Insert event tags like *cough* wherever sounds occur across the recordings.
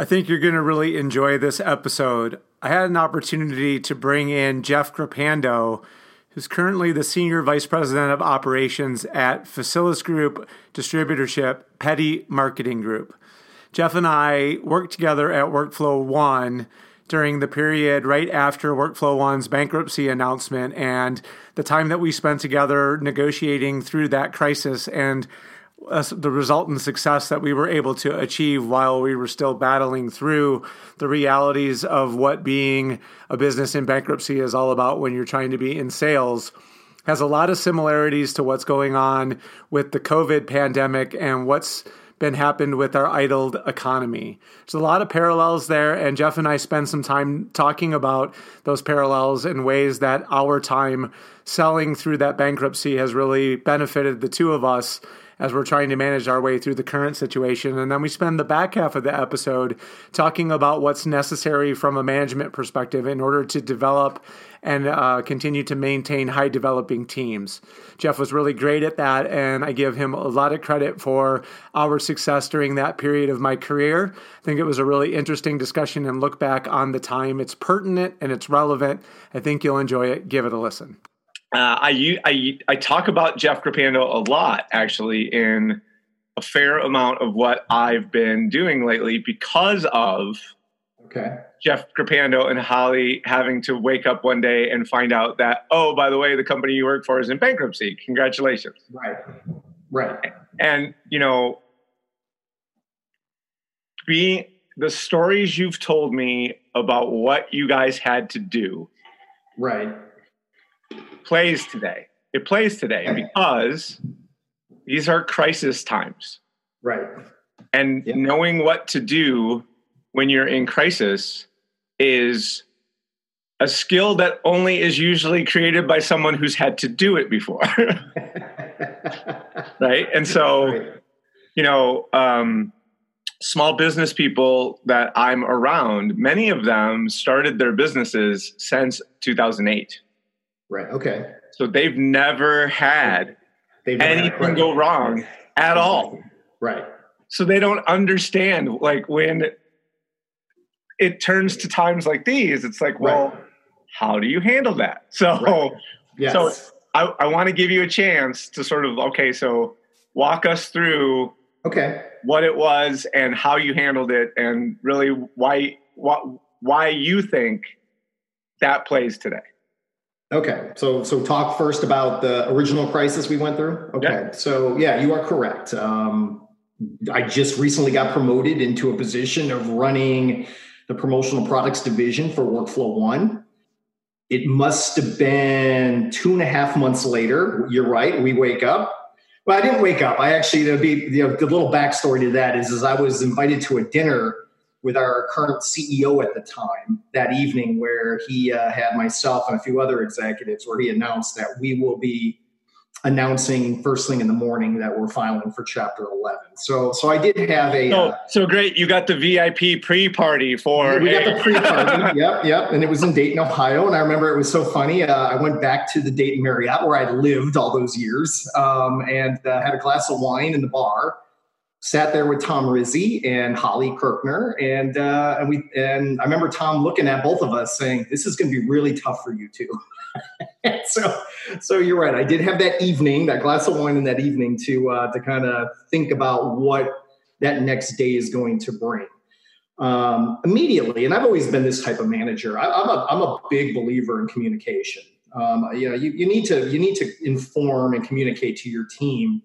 I think you're going to really enjoy this episode. I had an opportunity to bring in Jeff Grappando, who's currently the Senior Vice President of Operations at Facilis Group Distributorship Petty Marketing Group. Jeff and I worked together at Workflow One during the period right after Workflow One's bankruptcy announcement and the time that we spent together negotiating through that crisis and uh, the resultant success that we were able to achieve while we were still battling through the realities of what being a business in bankruptcy is all about when you're trying to be in sales has a lot of similarities to what's going on with the COVID pandemic and what's been happened with our idled economy. There's a lot of parallels there, and Jeff and I spend some time talking about those parallels and ways that our time selling through that bankruptcy has really benefited the two of us as we're trying to manage our way through the current situation. And then we spend the back half of the episode talking about what's necessary from a management perspective in order to develop and uh, continue to maintain high developing teams. Jeff was really great at that, and I give him a lot of credit for our success during that period of my career. I think it was a really interesting discussion and look back on the time. It's pertinent and it's relevant. I think you'll enjoy it. Give it a listen. Uh, I, I I talk about Jeff Grappando a lot, actually, in a fair amount of what I've been doing lately because of okay. Jeff Grappando and Holly having to wake up one day and find out that, oh, by the way, the company you work for is in bankruptcy. Congratulations. Right. Right. And, you know, being the stories you've told me about what you guys had to do. Right plays today. It plays today because these are crisis times. Right. And yep. knowing what to do when you're in crisis is a skill that only is usually created by someone who's had to do it before. *laughs* right. And so, you know, um, small business people that I'm around, many of them started their businesses since 2008. Right. Okay. So they've never had they've never anything had go wrong at all. Right. So they don't understand like when it turns to times like these, it's like, well, right. how do you handle that? *laughs* So right. yes. so I, I want to give you a chance to sort of okay, so walk us through okay what it was and how you handled it and really why what why you think that plays today. Okay, so so talk first about the original crisis we went through. Okay, yeah. so yeah, you are correct. Um, I just recently got promoted into a position of running the promotional products division for Workflow One. It must have been two and a half months later. You're right. We wake up. Well, I didn't wake up. I actually, the, the, the little backstory to that is, is I was invited to a dinner with our current CEO at the time that evening, where he uh, had myself and a few other executives, where he announced that we will be announcing first thing in the morning that we're filing for chapter 11 so so i did have a oh, uh, so great. You got the vip pre-party for we got the pre-party. *laughs* Yep yep. And it was in dayton ohio. And i remember it was so funny. Uh, i went back to the dayton marriott where i lived all those years um, and uh, had a glass of wine in the bar sat there with Tom Rizzi and Holly Kirkner, and uh, and we and I remember Tom looking at both of us saying, "This is going to be really tough for you too." *laughs* so, so you're right. I did have that evening, that glass of wine in that evening to uh, to kind of think about what that next day is going to bring. Um, immediately, and I've always been this type of manager. I, am a I'm a big believer in communication. Um, you know, you, you need to you need to inform and communicate to your team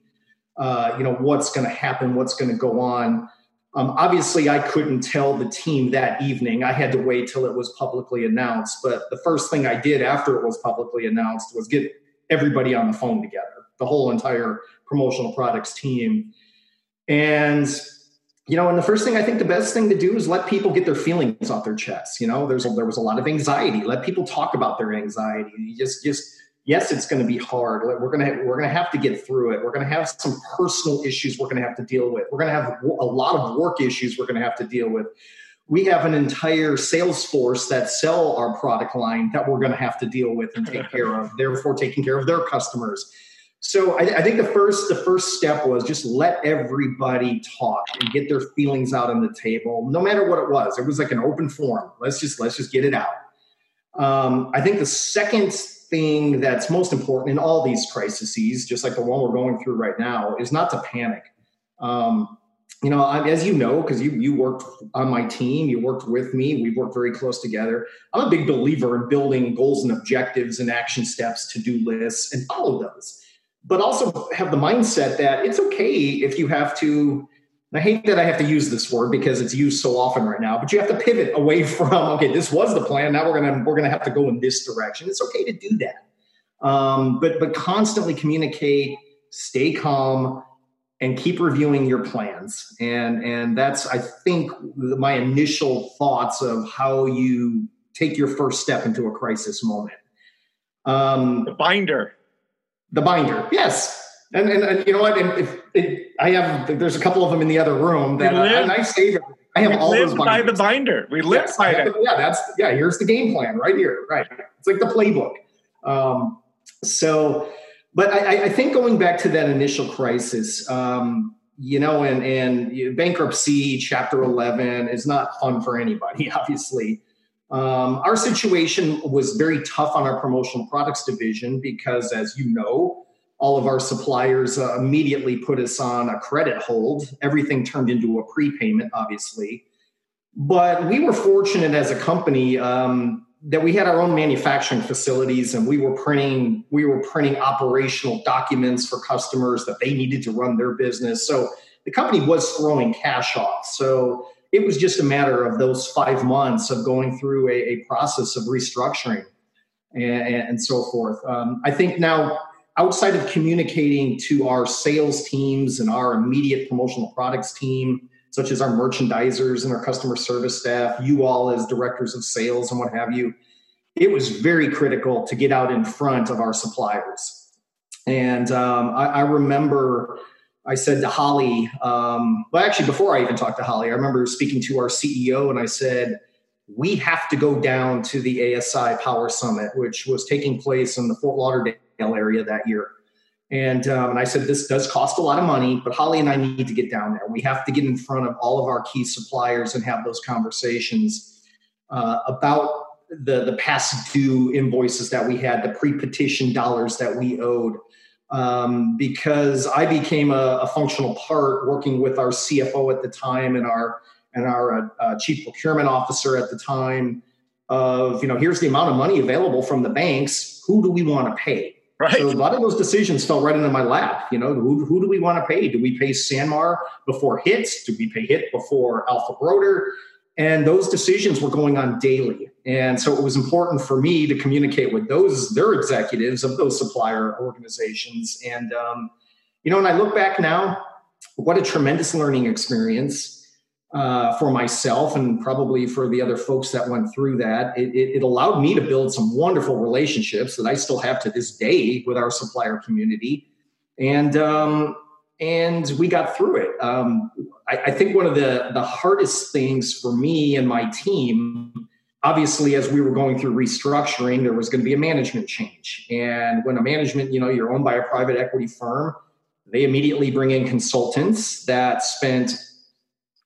uh, you know what's going to happen, what's going to go on. Um, obviously, I couldn't tell the team that evening. I had to wait till it was publicly announced. But the first thing I did after it was publicly announced was get everybody on the phone together, the whole entire promotional products team. And you know, and the first thing I think the best thing to do is let people get their feelings off their chest. You know, there's a, there was a lot of anxiety. Let people talk about their anxiety. You just just yes, it's going to be hard. We're going to we're going to have to get through it. We're going to have some personal issues we're going to have to deal with. We're going to have a lot of work issues we're going to have to deal with. We have an entire sales force that sell our product line that we're going to have to deal with and take care of. *laughs* Therefore, taking care of their customers. So I, I, think the first the first step was just let everybody talk and get their feelings out on the table, no matter what it was. It was like an open forum. Let's just let's just get it out. Um, I think the second thing that's most important in all these crises, just like the one we're going through right now, is not to panic. Um, you know, I, as you know, because you you worked on my team, you worked with me, We've worked very close together. I'm a big believer in building goals and objectives and action steps, to do lists, and follow those. But also have the mindset that it's okay if you have to I hate that I have to use this word because it's used so often right now, but you have to pivot away *laughs* from, okay, this was the plan. Now we're gonna we're gonna have to go in this direction. It's okay to do that. Um, but but constantly communicate, stay calm, and keep reviewing your plans. And and that's I think my initial thoughts of how you take your first step into a crisis moment. Um, the binder. The binder, yes. And, and, and you know what? If, if, I have, there's a couple of them in the other room that live, I, I save. I have all those by the binder. We live yes, by it. Yeah, that's yeah. Here's the game plan right here. Right. It's like the playbook. Um, so, but I, I, think going back to that initial crisis, um, you know, and and bankruptcy, Chapter Eleven is not fun for anybody. *laughs* Obviously, um, our situation was very tough on our promotional products division because, as you know all of our suppliers uh, immediately put us on a credit hold. Everything turned into a prepayment, obviously. But we were fortunate as a company um, that we had our own manufacturing facilities and we were printing we were printing operational documents for customers that they needed to run their business. So the company was throwing cash off. So it was just a matter of those five months of going through a, a process of restructuring and, and so forth. Um, I think now outside of communicating to our sales teams and our immediate promotional products team, such as our merchandisers and our customer service staff, you all as directors of sales and what have you, it was very critical to get out in front of our suppliers. And um, I, I, remember I said to Holly, um, well, actually, before I even talked to Holly, I remember speaking to our CEO and I said, we have to go down to the ASI Power Summit, which was taking place in the Fort Lauderdale area that year. And, um, and I said, this does cost a lot of money, but Holly and I need to get down there. We have to get in front of all of our key suppliers and have those conversations uh, about the, the past due invoices that we had, the pre petition dollars that we owed. Um, because I became a, a, functional part working with our CFO at the time and our and our uh, uh, chief procurement officer at the time of you know here's the amount of money available from the banks who do we want to pay Right. So a lot of those decisions fell right into my lap. You know, who, who do we want to pay? Do we pay Sanmar before hits? Do we pay hit before Alpha Broder? And those decisions were going on daily. And so it was important for me to communicate with those, their executives of those supplier organizations and, um, you know, when I look back now, what a tremendous learning experience. Uh, for myself and probably for the other folks that went through that, it, it, it, allowed me to build some wonderful relationships that I still have to this day with our supplier community, and um, and we got through it. Um, I, I, think one of the the hardest things for me and my team, obviously, as we were going through restructuring, there was going to be a management change, and when a management, you know, you're owned by a private equity firm, they immediately bring in consultants that spent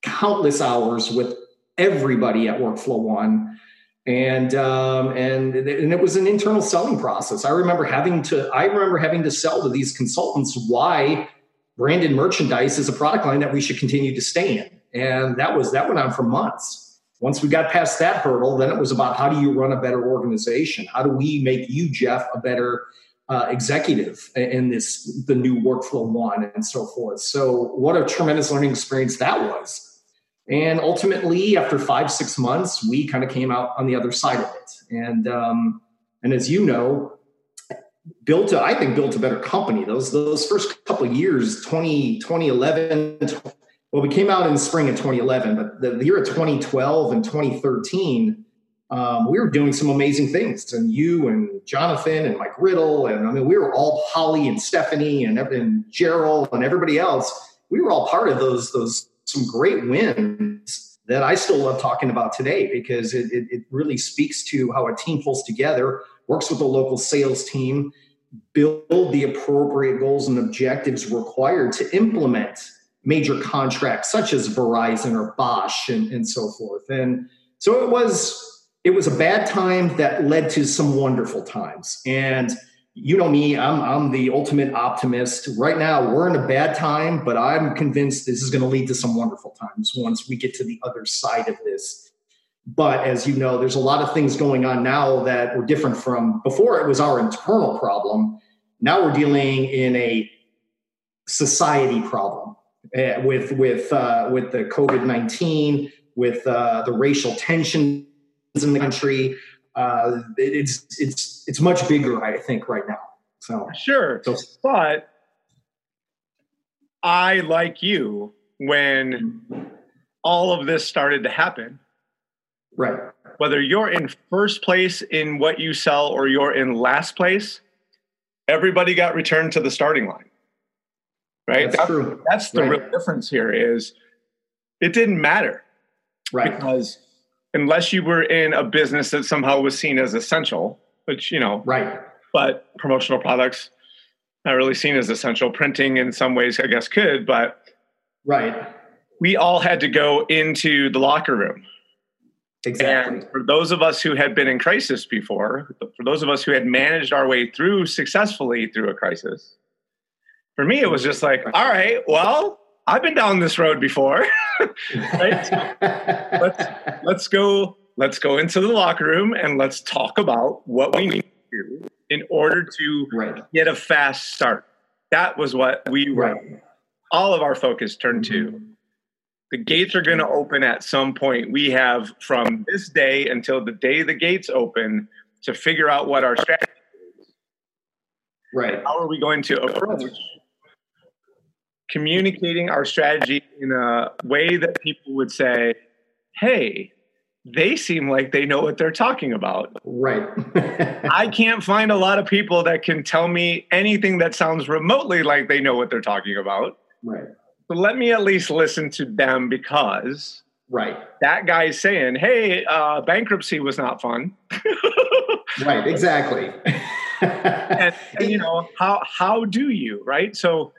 countless hours with everybody at Workflow One. And um, and and it was an internal selling process. I remember having to I remember having to sell to these consultants why branded merchandise is a product line that we should continue to stay in. And that was that went on for months. Once we got past that hurdle, then it was about how do you run a better organization? How do we make you, Jeff, a better uh, executive in this the new workflow one and so forth. So what a tremendous learning experience that was. And ultimately, after five, six months, we kind of came out on the other side of it. And um, and as you know, built a, I think built a better company. Those those first couple years, 20, 2011, well, we came out in the spring of 2011, but the, the year of 2012 and 2013, um, we were doing some amazing things. And you and Jonathan and Mike Riddle, and I mean, we were all Holly and Stephanie and, and Gerald and everybody else. We were all part of those those some great wins that I still love talking about today because it, it, it really speaks to how a team pulls together, works with a local sales team, build the appropriate goals and objectives required to implement major contracts such as Verizon or Bosch and, and so forth. And so it was it was a bad time that led to some wonderful times. And you know me, I'm, I'm the ultimate optimist. Right now, we're in a bad time, but I'm convinced this is going to lead to some wonderful times once we get to the other side of this. But as you know, there's a lot of things going on now that were different from before it was our internal problem. Now we're dealing in a society problem uh, with with uh, with the COVID nineteen, with uh, the racial tensions in the country, uh, it's it's it's much bigger, I think, right now. So sure, so, but I like you when all of this started to happen. Right. Whether you're in first place in what you sell or you're in last place, everybody got returned to the starting line. Right. That's, that's true. That's the right. real difference here. Is it didn't matter. Right. Because unless you were in a business that somehow was seen as essential, which, you know, right. But promotional products, not really seen as essential. Printing in some ways, I guess, could, but. Right. We all had to go into the locker room. Exactly. And for those of us who had been in crisis before, for those of us who had managed our way through successfully through a crisis, for me, it was just like, all right, well, I've been down this road before. *laughs* right? *laughs* let's let's go let's go into the locker room and let's talk about what we need to do in order to right. get a fast start. That was what we were right. all of our focus turned mm-hmm. to. The gates are going to open at some point. We have from this day until the day the gates open to figure out what our strategy is. Right. How are we going to approach communicating our strategy in a way that people would say, hey, they seem like they know what they're talking about. Right. *laughs* I can't find a lot of people that can tell me anything that sounds remotely like they know what they're talking about. Right. So let me at least listen to them because right that guy's saying, "Hey, uh, bankruptcy was not fun." *laughs* right. Exactly. and, and you *laughs* know how how do you right? So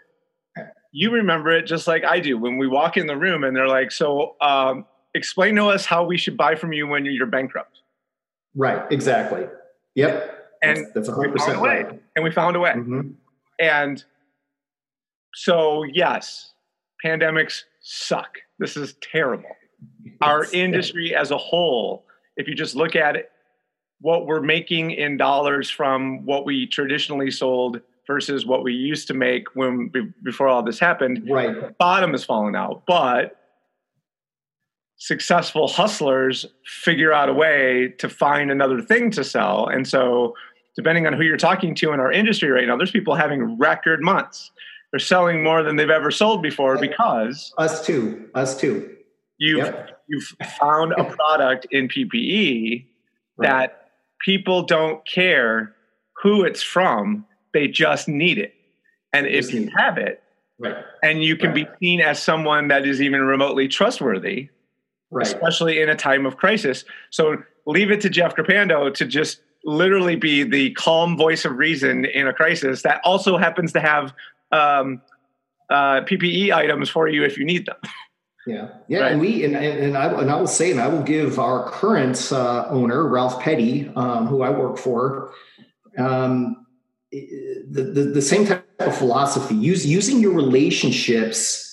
you remember it just like I do when we walk in the room and they're like, "So, um, explain to us how we should buy from you when you're bankrupt." Right. Exactly. Yep. And that's a hundred percent right. And we found a way. Mm-hmm. And so, yes, pandemics suck. This is terrible. Yes. Our industry as a whole, if you just look at it, what we're making in dollars from what we traditionally sold versus what we used to make when before all this happened. Right. The bottom has fallen out, but successful hustlers figure out a way to find another thing to sell. And so, depending on who you're talking to in our industry right now, there's people having record months. they're selling more than they've ever sold before because us too, us too. You've yep. you've found a product in PPE right. that people don't care who it's from; they just need it. And if you have it, right. and you can right. be seen as someone that is even remotely trustworthy, right. especially in a time of crisis. So leave it to Jeff Grappando to just literally be the calm voice of reason in a crisis that also happens to have um, uh, PPE items for you if you need them. Yeah, *laughs* yeah, right. and we and, and I and I will say, and I will give our current uh, owner Ralph Petty, um, who I work for, um, the, the the same type of philosophy. Use using your relationships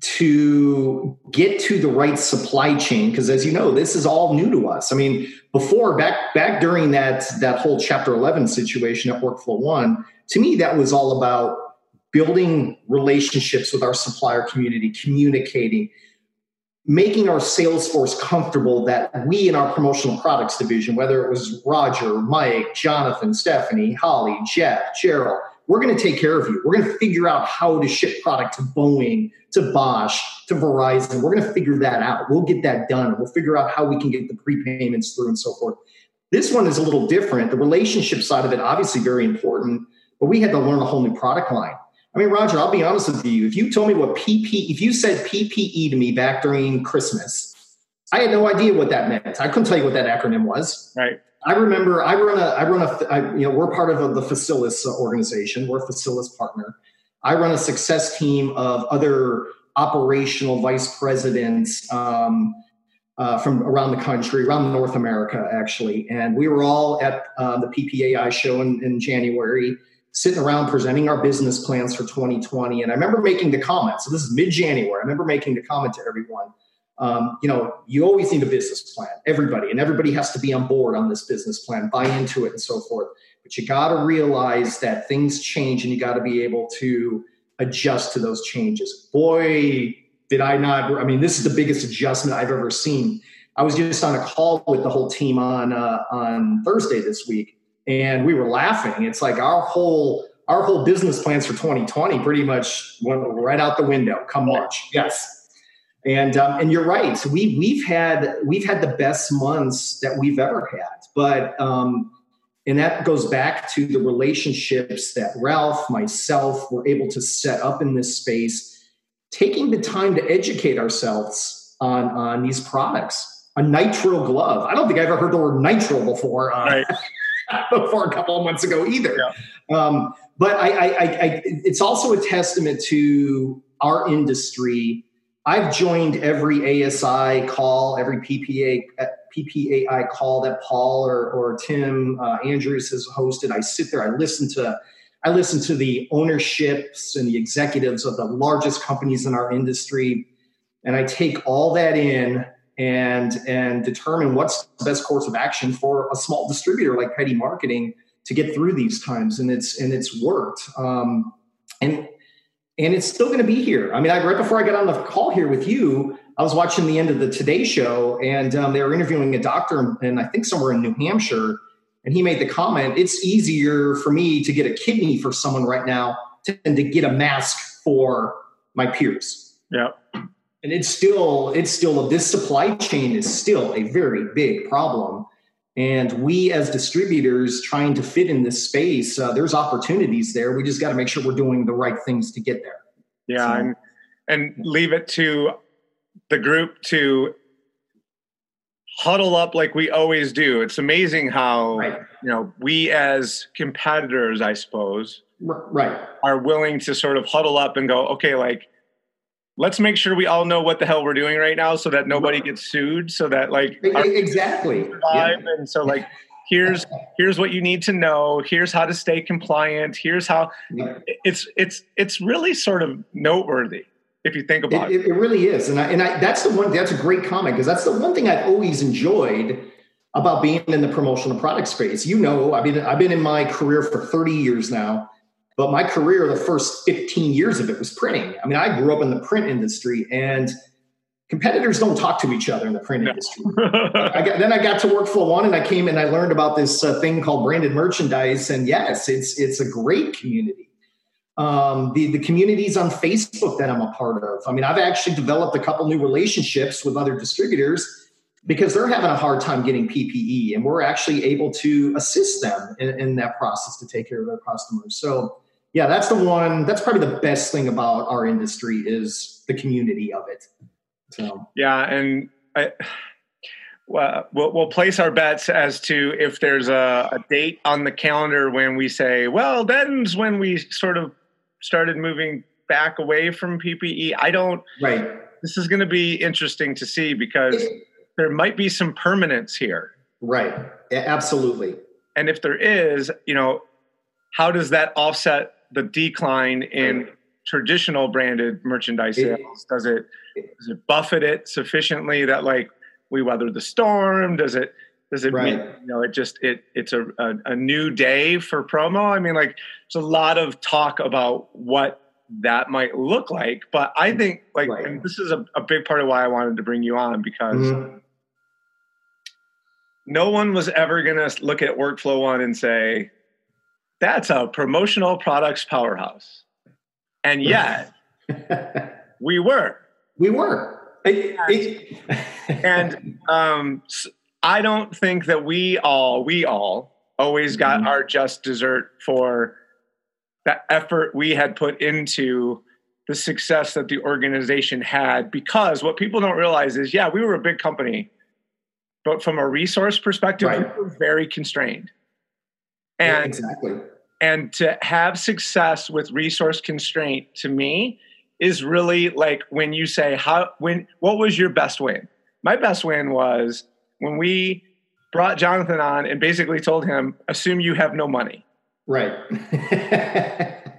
to get to the right supply chain because as you know this is all new to us i mean before back back during that that whole chapter 11 situation at workflow one to me that was all about building relationships with our supplier community communicating making our sales force comfortable that we in our promotional products division whether it was roger mike jonathan stephanie holly jeff gerald we're going to take care of you. We're going to figure out how to ship product to Boeing, to Bosch, to Verizon. We're going to figure that out. We'll get that done. We'll figure out how we can get the prepayments through and so forth. This one is a little different. The relationship side of it, obviously, very important, but we had to learn a whole new product line. I mean, Roger, I'll be honest with you. If you told me what PP, if you said PPE to me back during Christmas, I had no idea what that meant. I couldn't tell you what that acronym was. Right. I remember I run a I run a I, you know we're part of a, the Facilis organization. We're a Facilis partner. I run a success team of other operational vice presidents um, uh, from around the country, around North America, actually. And we were all at uh, the PPAI show in, in January, sitting around presenting our business plans for 2020. And I remember making the comment. So this is mid January. I remember making the comment to everyone um, you know, you always need a business plan, everybody, and everybody has to be on board on this business plan, buy into it, and so forth. But you got to realize that things change, and you got to be able to adjust to those changes. Boy, did I not! I mean, this is the biggest adjustment I've ever seen. I was just on a call with the whole team on uh, on Thursday this week, and we were laughing. It's like our whole our whole business plans for 2020 pretty much went right out the window come March. Yes, and um, and you're right. We we've had we've had the best months that we've ever had. But um, and that goes back to the relationships that Ralph, myself, were able to set up in this space, taking the time to educate ourselves on on these products. A nitrile glove. I don't think I've ever heard the word nitrile before. Uh, right. *laughs* *laughs* before a couple of months ago either. Yeah. Um, but I, I, I, it's also a testament to our industry I've joined every ASI call, every PPA PPAI call that Paul or, or Tim uh, Andrews has hosted. I sit there, I listen to I listen to the ownerships and the executives of the largest companies in our industry, and I take all that in and and determine what's the best course of action for a small distributor like Petty Marketing to get through these times, and it's and it's worked. Um, and and it's still going to be here. I mean, I, right before I got on the call here with you, I was watching the end of the Today Show, and um, they were interviewing a doctor, and I think somewhere in New Hampshire, and he made the comment: "It's easier for me to get a kidney for someone right now than to get a mask for my peers." Yeah, and it's still, it's still this supply chain is still a very big problem. And we, as distributors trying to fit in this space, uh, there's opportunities there. We just got to make sure we're doing the right things to get there. Yeah, so, and, and leave it to the group to huddle up like we always do. It's amazing how right. you know we as competitors, I suppose, right, are willing to sort of huddle up and go, okay, like let's make sure we all know what the hell we're doing right now so that nobody gets sued so that like exactly yeah. and so like here's here's what you need to know here's how to stay compliant here's how yeah. it's it's it's really sort of noteworthy if you think about it, it. It really is, and I, and I, that's the one. That's a great comment because that's the one thing I've always enjoyed about being in the promotional product space. You know, I mean, I've been in my career for 30 years now, but my career, the first 15 years of it was printing. I mean, I grew up in the print industry and competitors don't talk to each other in the print no. industry. I got, then I got to Workflow One and I came and I learned about this uh, thing called branded merchandise. And yes, it's, it's a great community. um, the the communities on Facebook that I'm a part of. I mean, I've actually developed a couple new relationships with other distributors because they're having a hard time getting PPE, and we're actually able to assist them in, in that process to take care of their customers. So, yeah, that's the one. That's probably the best thing about our industry is the community of it. So, yeah, and I well, we'll, we'll place our bets as to if there's a, a, date on the calendar when we say, well, then's when we sort of started moving back away from PPE. I don't. Right. This is going to be interesting to see because there might be some permanence here. Right. Absolutely. And if there is, you know, how does that offset the decline in traditional branded merchandise sales? Does it does it buffet it sufficiently that like we weather the storm? Does it does it right. mean you know it just it it's a, a, a new day for promo? I mean, like there's a lot of talk about what that might look like, but I think like right. this is a, a, big part of why I wanted to bring you on because mm-hmm. no one was ever gonna look at workflow one and say that's a promotional products powerhouse, and yet *laughs* we were. We were and um, I don't think that we all, we all, always got mm-hmm. our just dessert for the effort we had put into the success that the organization had. Because what people don't realize is, yeah, we were a big company, but from a resource perspective, right. we were very constrained. And yeah, exactly. And to have success with resource constraint, to me, is really like when you say how when what was your best win? My best win was when we brought Jonathan on and basically told him, assume you have no money. Right.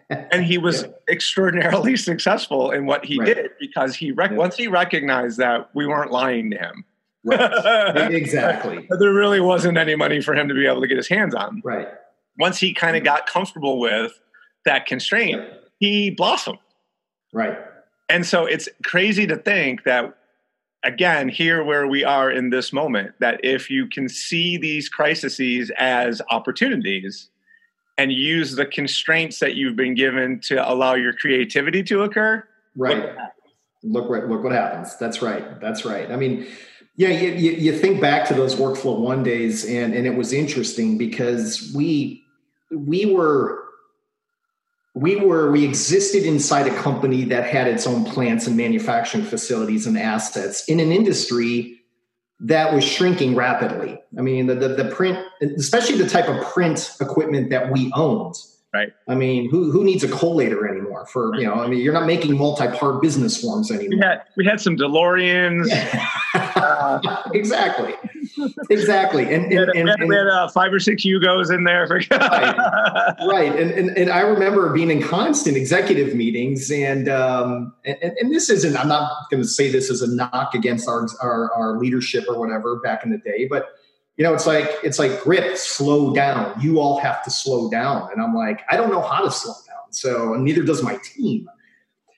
and he *laughs* was yeah. extraordinarily successful in what he right. did because he rec- yeah. once he recognized that we weren't lying to him. Right. *laughs* exactly. there really wasn't any money for him to be able to get his hands on. Right. Once he kind of got comfortable with that constraint, he blossomed. Right. And so it's crazy to think that, again, here where we are in this moment, that if you can see these crises as opportunities and use the constraints that you've been given to allow your creativity to occur, right. Look what look what happens. That's right. That's right. I mean, yeah, you, you, you think back to those workflow one days, and and it was interesting because we we were we were we existed inside a company that had its own plants and manufacturing facilities and assets in an industry that was shrinking rapidly i mean the, the, the print especially the type of print equipment that we owned Right. I mean, who who needs a collator anymore? For you know, I mean, you're not making multi-part business forms anymore. We had we had some DeLoreans. *laughs* uh, *laughs* exactly, exactly. And, and, we had, and, and we had uh, five or six Yugos in there. For *laughs* right, right. And, and and I remember being in constant executive meetings, and um, and, and this isn't. I'm not going to say this as a knock against our, our our leadership or whatever back in the day, but you know, it's like it's like grip, slow down. You all have to slow down, and I'm like, I don't know how to slow down. So neither does my team.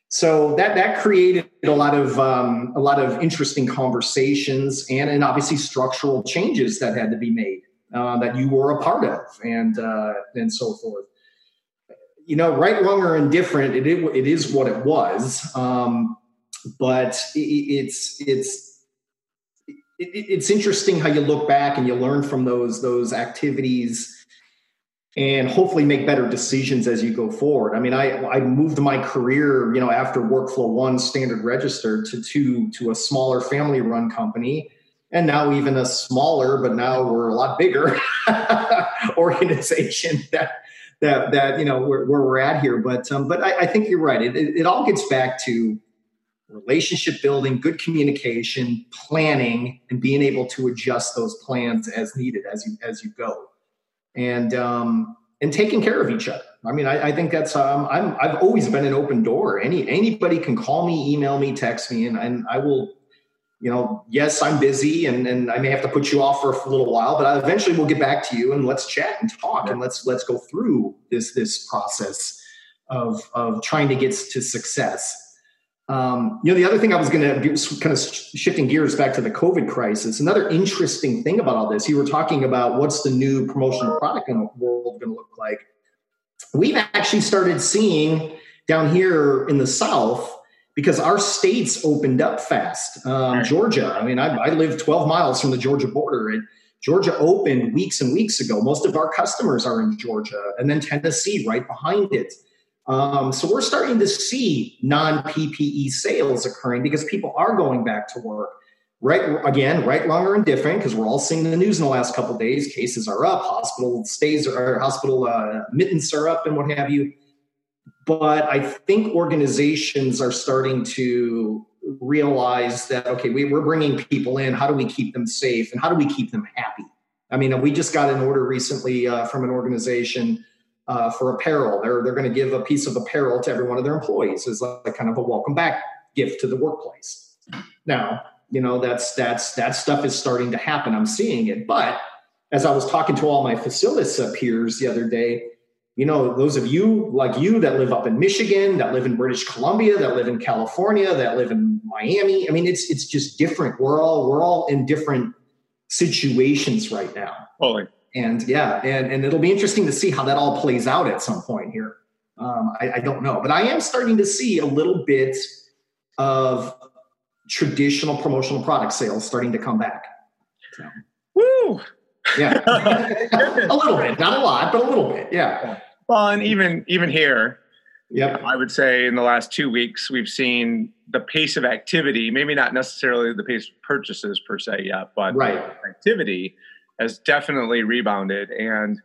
So that that created a lot of um, a lot of interesting conversations and and obviously structural changes that had to be made uh, that you were a part of and uh, and so forth. You know, right, wrong, or indifferent, it it is what it was. Um, but it, it's it's it, it's interesting how you look back and you learn from those those activities and hopefully make better decisions as you go forward. I mean, I I moved my career, you know, after Workflow One standard register to two to a smaller family run company, and now even a smaller, but now we're a lot bigger *laughs* organization *laughs* that that that you know where, where we're at here. But um, but I, I think you're right. It, it, it all gets back to relationship building, good communication, planning, and being able to adjust those plans as needed as you as you go, and um, and taking care of each other. I mean, I, I think that's um, I'm I've always been an open door. Any anybody can call me, email me, text me, and and I will. You know, yes, I'm busy, and, and I may have to put you off for a little while, but I eventually we'll get back to you and let's chat and talk and let's let's go through this this process of of trying to get to success um, you know, the other thing I was going to kind of shifting gears back to the COVID crisis. Another interesting thing about all this, you were talking about what's the new promotional product in the world going to look like. we've actually started seeing down here in the South because our states opened up fast. Um, Georgia, I mean, I, I, live 12 miles from the Georgia border, and Georgia opened weeks and weeks ago. Most of our customers are in Georgia, and then Tennessee right behind it. Um, so we're starting to see non PPE sales occurring because people are going back to work. Right again, right, longer, and different because we're all seeing the news in the last couple days. Cases are up, hospital stays are, hospital uh, admittance are up, and what have you. But I think organizations are starting to realize that okay, we, we're bringing people in. How do we keep them safe, and how do we keep them happy? I mean, we just got an order recently uh, from an organization uh, for apparel. They're they're going to give a piece of apparel to every one of their employees as like kind of a welcome back gift to the workplace. Now, you know that's that's that stuff is starting to happen. I'm seeing it, but as I was talking to all my Facilis peers the other day, you know, those of you like you that live up in Michigan, that live in British Columbia, that live in California, that live in Miami. I mean, it's it's just different. We're all we're all in different situations right now. And yeah, and and it'll be interesting to see how that all plays out at some point here. Um, I, I don't know, but I am starting to see a little bit of traditional promotional product sales starting to come back. So. Woo! Yeah, *laughs* a little bit, not a lot, but a little bit. Yeah. Well, and even even here, yeah, I would say in the last two weeks we've seen the pace of activity. Maybe not necessarily the pace of purchases per se yet, but right. activity has definitely rebounded. And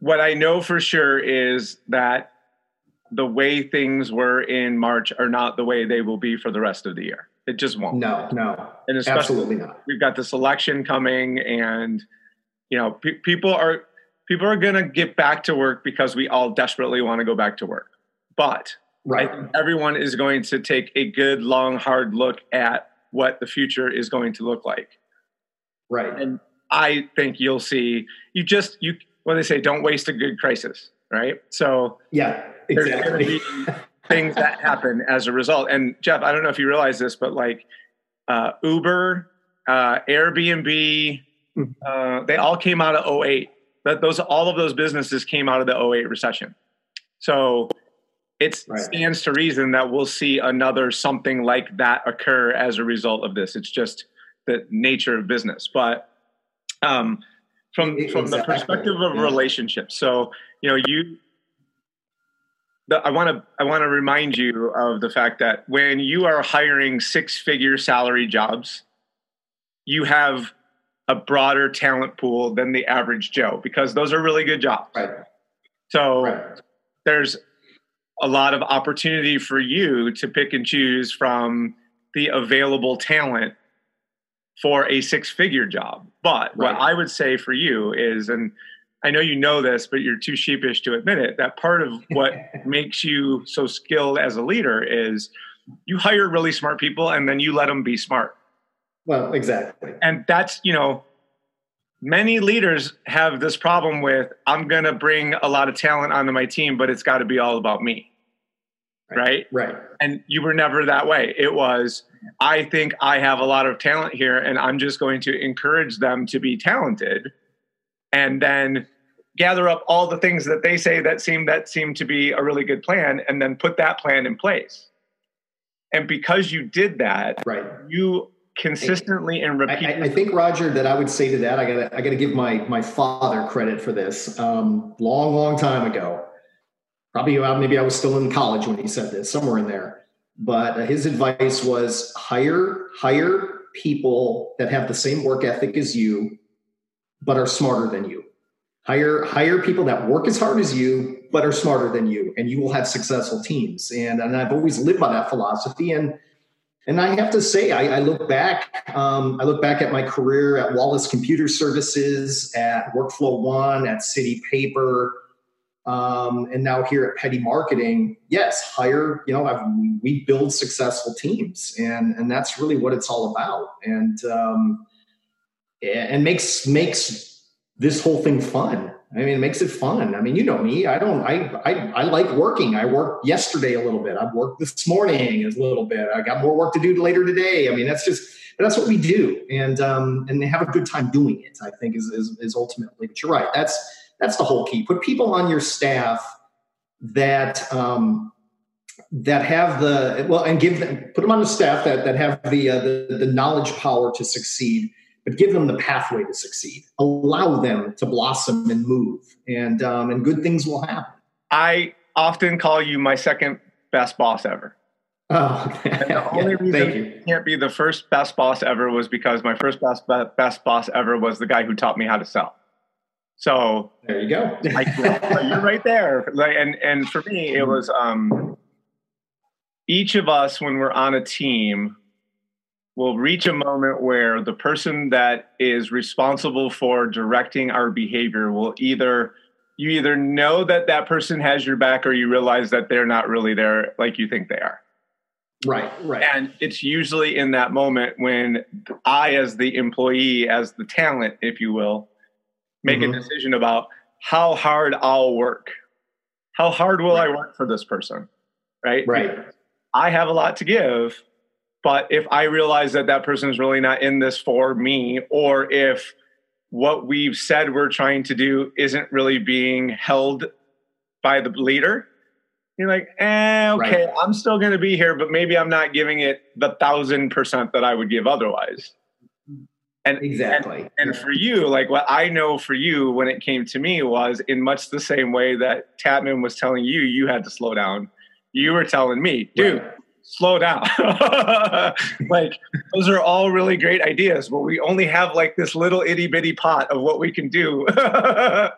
what I know for sure is that the way things were in March are not the way they will be for the rest of the year. It just won't. No, no, and absolutely not. We've got this election coming, and you know, pe- people are people are going to get back to work because we all desperately want to go back to work. But right. everyone is going to take a good, long, hard look at what the future is going to look like. Right. And I think you'll see. You just you what they say, don't waste a good crisis. Right. So yeah, exactly. things that *laughs* happen as a result. And Jeff, I don't know if you realize this, but like uh, Uber, uh, Airbnb, hmm. uh, they all came out of 08. That those all of those businesses came out of the 08 recession. So it right. stands to reason that we'll see another something like that occur as a result of this. It's just the nature of business. But um, from exactly. from the perspective of yeah. relationships, so you know you the, I want to I want to remind you of the fact that when you are hiring six figure salary jobs, you have a broader talent pool than the average Joe because those are really good jobs. Right. So right. there's a lot of opportunity for you to pick and choose from the available talent for a six figure job. But right. what I would say for you is, and I know you know this, but you're too sheepish to admit it. That part of what *laughs* makes you so skilled as a leader is you hire really smart people and then you let them be smart. Well, exactly. And that's, you know, many leaders have this problem with I'm going to bring a lot of talent onto my team, but it's got to be all about me. Right. right? Right. And you were never that way. It was, I think I have a lot of talent here and I'm just going to encourage them to be talented. And then gather up all the things that they say that seem that seem to be a really good plan and then put that plan in place and because you did that right you consistently and repeatedly I, I, think roger that i would say to that i gotta i gotta give my my father credit for this um, long long time ago probably well, maybe i was still in college when he said this somewhere in there. But his advice was hire hire people that have the same work ethic as you but are smarter than you. Hire hire people that work as hard as you but are smarter than you and you will have successful teams. And and i've always lived by that philosophy. And and i have to say i, I look back um, i look back at my career at wallace computer services at workflow one at city paper um, and now here at petty marketing yes hire you know I've, we build successful teams and and that's really what it's all about and um, and makes makes this whole thing fun. I mean, it makes it fun. I mean, you know me. I don't. I I, I like working. I worked yesterday a little bit. I've worked this morning a little bit. I got more work to do later today. I mean, that's just that's what we do, and um, and they have a good time doing it. I think is is, is ultimately. But you're right. That's that's the whole key. Put people on your staff that um, that have the well, and give them put them on the staff that that have the uh, the, the knowledge power to succeed, but give them the pathway to succeed. Allow them to blossom and move, and um, and good things will happen. I often call you my second best boss ever. Oh, *laughs* and the only yeah, reason you can't be the first best boss ever was because my first best best boss ever was the guy who taught me how to sell. So there you go. *laughs* You're right there. Like, and and for me, it was um, each of us when we're on a team will reach a moment where the person that is responsible for directing our behavior will either you either know that that person has your back or you realize that they're not really there like you think they are right right and it's usually in that moment when i as the employee as the talent if you will make mm-hmm. a decision about how hard i'll work how hard will right. i work for this person right right i have a lot to give but if i realize that that person is really not in this for me or if what we've said we're trying to do isn't really being held by the leader you're like, eh, okay, right. I'm still going to be here, but maybe I'm not giving it the thousand percent that I would give otherwise. And exactly. And, and, for you, like what I know for you when it came to me was in much the same way that Tatman was telling you, you had to slow down. You were telling me, dude, right. slow down. *laughs* like those are all really great ideas, but we only have like this little itty bitty pot of what we can do. and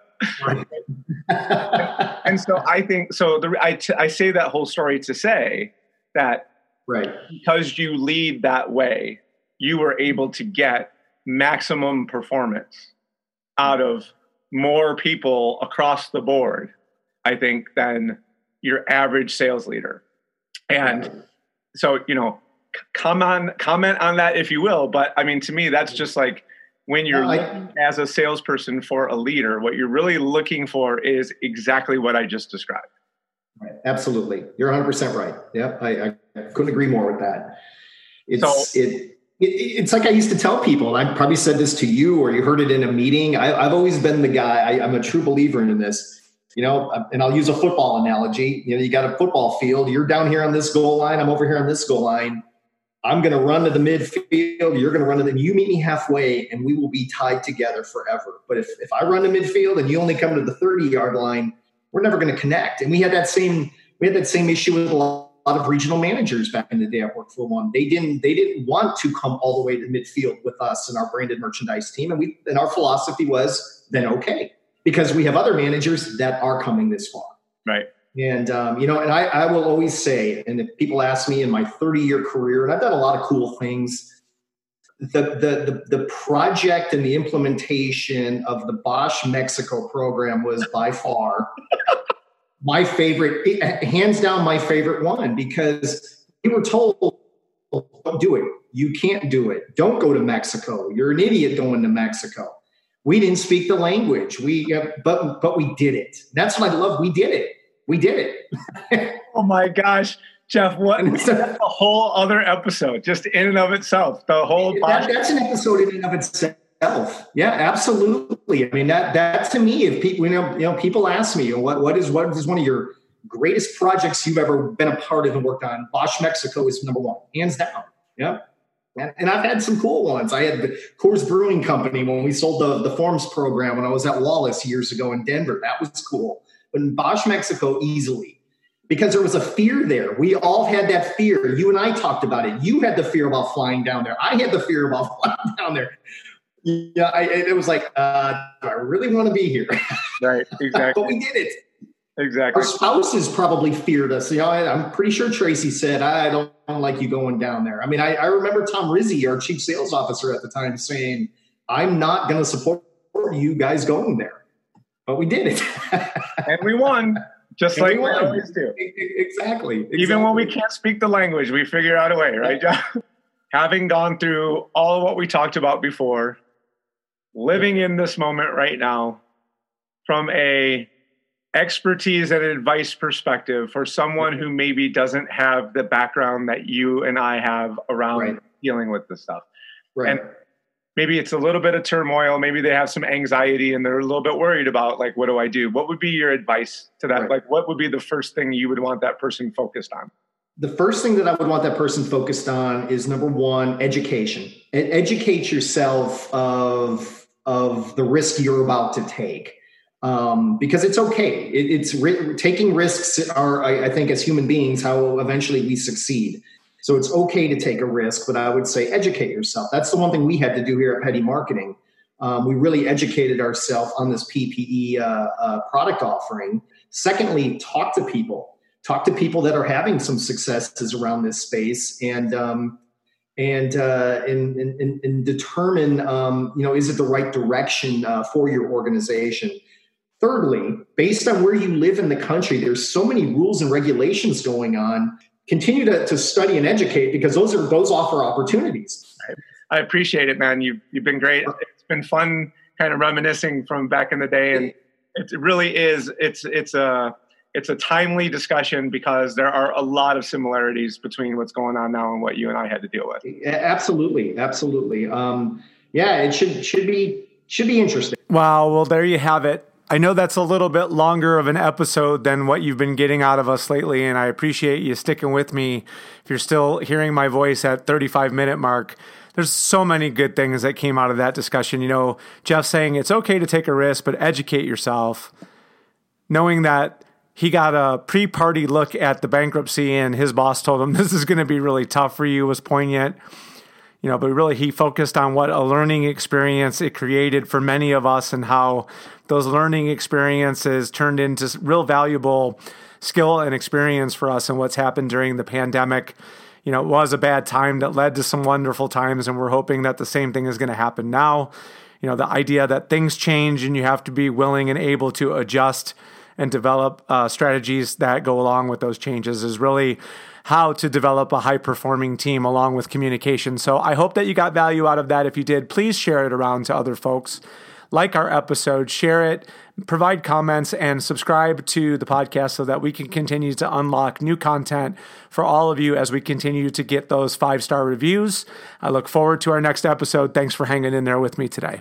so I think so. The I, t- I say that whole story to say that right because you lead that way, you were able to get maximum performance out of more people across the board. I think than your average sales leader, and so you know, come on, comment on that if you will. But I mean, to me, that's just like when you're I, as a salesperson for a leader, what you're really looking for is exactly what I just described. Right. Absolutely. You're 100% right. Yep. I, I couldn't agree more with that. It's, so, it, it's like I used to tell people, and I probably said this to you or you heard it in a meeting. I, have always been the guy, I, I'm a true believer in this, you know, um, and I'll use a football analogy. You know, you got a football field, you're down here on this goal line, I'm over here on this goal line I'm going to run to the midfield. You're going to run to the. You meet me halfway, and we will be tied together forever. But if if I run to midfield and you only come to the 30 yard line, we're never going to connect. And we had that same we had that same issue with a lot of regional managers back in the day at WorkflowOne. They didn't they didn't want to come all the way to midfield with us and our branded merchandise team. And we and our philosophy was then okay because we have other managers that are coming this far. Right. And um, you know, and I, I will always say, and if people ask me in my 30 year career, and I've done a lot of cool things. The, the the the project and the implementation of the Bosch Mexico program was by far *laughs* my favorite, hands down my favorite one because we were told, "Don't do it. You can't do it. Don't go to Mexico. You're an idiot going to Mexico." We didn't speak the language. We, uh, but but we did it. That's what I love. We did it we did it. *laughs* oh my gosh. Jeff, what that's a whole other episode, just in and of itself. The whole that, that's an episode in and of itself. Yeah, absolutely. I mean, that that to me, if people you know, you know, people ask me, what what is what is one of your greatest projects you've ever been a part of and worked on? Bosch Mexico is number one, hands down. Yeah. And, and I've had some cool ones. I had the Coors Brewing Company when we sold the, the forms program when I was at Wallace years ago in Denver. That was cool but in Bosch Mexico, easily. Because there was a fear there. We all had that fear. You and I talked about it. You had the fear about flying down there. I had the fear about *laughs* flying down there. Yeah, I, it was like, uh, I really want to be here. Right, exactly. *laughs* but we did it. Exactly. Our spouses probably feared us. You know, I, am pretty sure Tracy said, I don't, I don't, like you going down there. I mean, I, I remember Tom Rizzi, our chief sales officer at the time, saying, I'm not going to support you guys going there but we did it. *laughs* and we won, just and like we, we always do. Exactly, exactly. Even when we can't speak the language, we figure out a way, right, John? *laughs* Having gone through all of what we talked about before, living in this moment right now from a expertise and advice perspective for someone who maybe doesn't have the background that you and I have around right. dealing with this stuff. Right. And maybe it's a little bit of turmoil, maybe they have some anxiety and they're a little bit worried about like, what do I do? What would be your advice to that? Right. Like, what would be the first thing you would want that person focused on? The first thing that I would want that person focused on is number one, education. Educate yourself of of the risk you're about to take um, because it's okay. It, it's ri- taking risks are, I, I, think, as human beings, how eventually we succeed. So it's okay to take a risk, but I would say educate yourself. That's the one thing we had to do here at Petty Marketing. Um, we really educated ourselves on this PPE uh, uh, product offering. Secondly, talk to people. Talk to people that are having some successes around this space, and um, and, uh, and, and, and determine, um, you know, is it the right direction uh, for your organization? Thirdly, based on where you live in the country, there's so many rules and regulations going on. Continue to, to study and educate because those are those offer opportunities. I appreciate it, man. You've you've been great. It's been fun, kind of reminiscing from back in the day, and it really is. It's it's a it's a timely discussion because there are a lot of similarities between what's going on now and what you and I had to deal with. Absolutely, absolutely. Um, yeah, it should should be should be interesting. Wow. Well, there you have it. I know that's a little bit longer of an episode than what you've been getting out of us lately, and I appreciate you sticking with me. If you're still hearing my voice at 35 minute mark, there's so many good things that came out of that discussion. You know, Jeff saying it's okay to take a risk, but educate yourself. Knowing that he got a pre-party look at the bankruptcy, and his boss told him *laughs* this is going to be really tough for you was poignant you know, but really he focused on what a learning experience it created for many of us and how those learning experiences turned into real valuable skill and experience for us and what's happened during the pandemic. You know, it was a bad time that led to some wonderful times, and we're hoping that the same thing is going to happen now. You know, the idea that things change and you have to be willing and able to adjust and develop uh, strategies that go along with those changes is really how to develop a high performing team along with communication. So I hope that you got value out of that. If you did, please share it around to other folks. Like our episode, share it, provide comments, and subscribe to the podcast so that we can continue to unlock new content for all of you as we continue to get those five star reviews. I look forward to our next episode. Thanks for hanging in there with me today.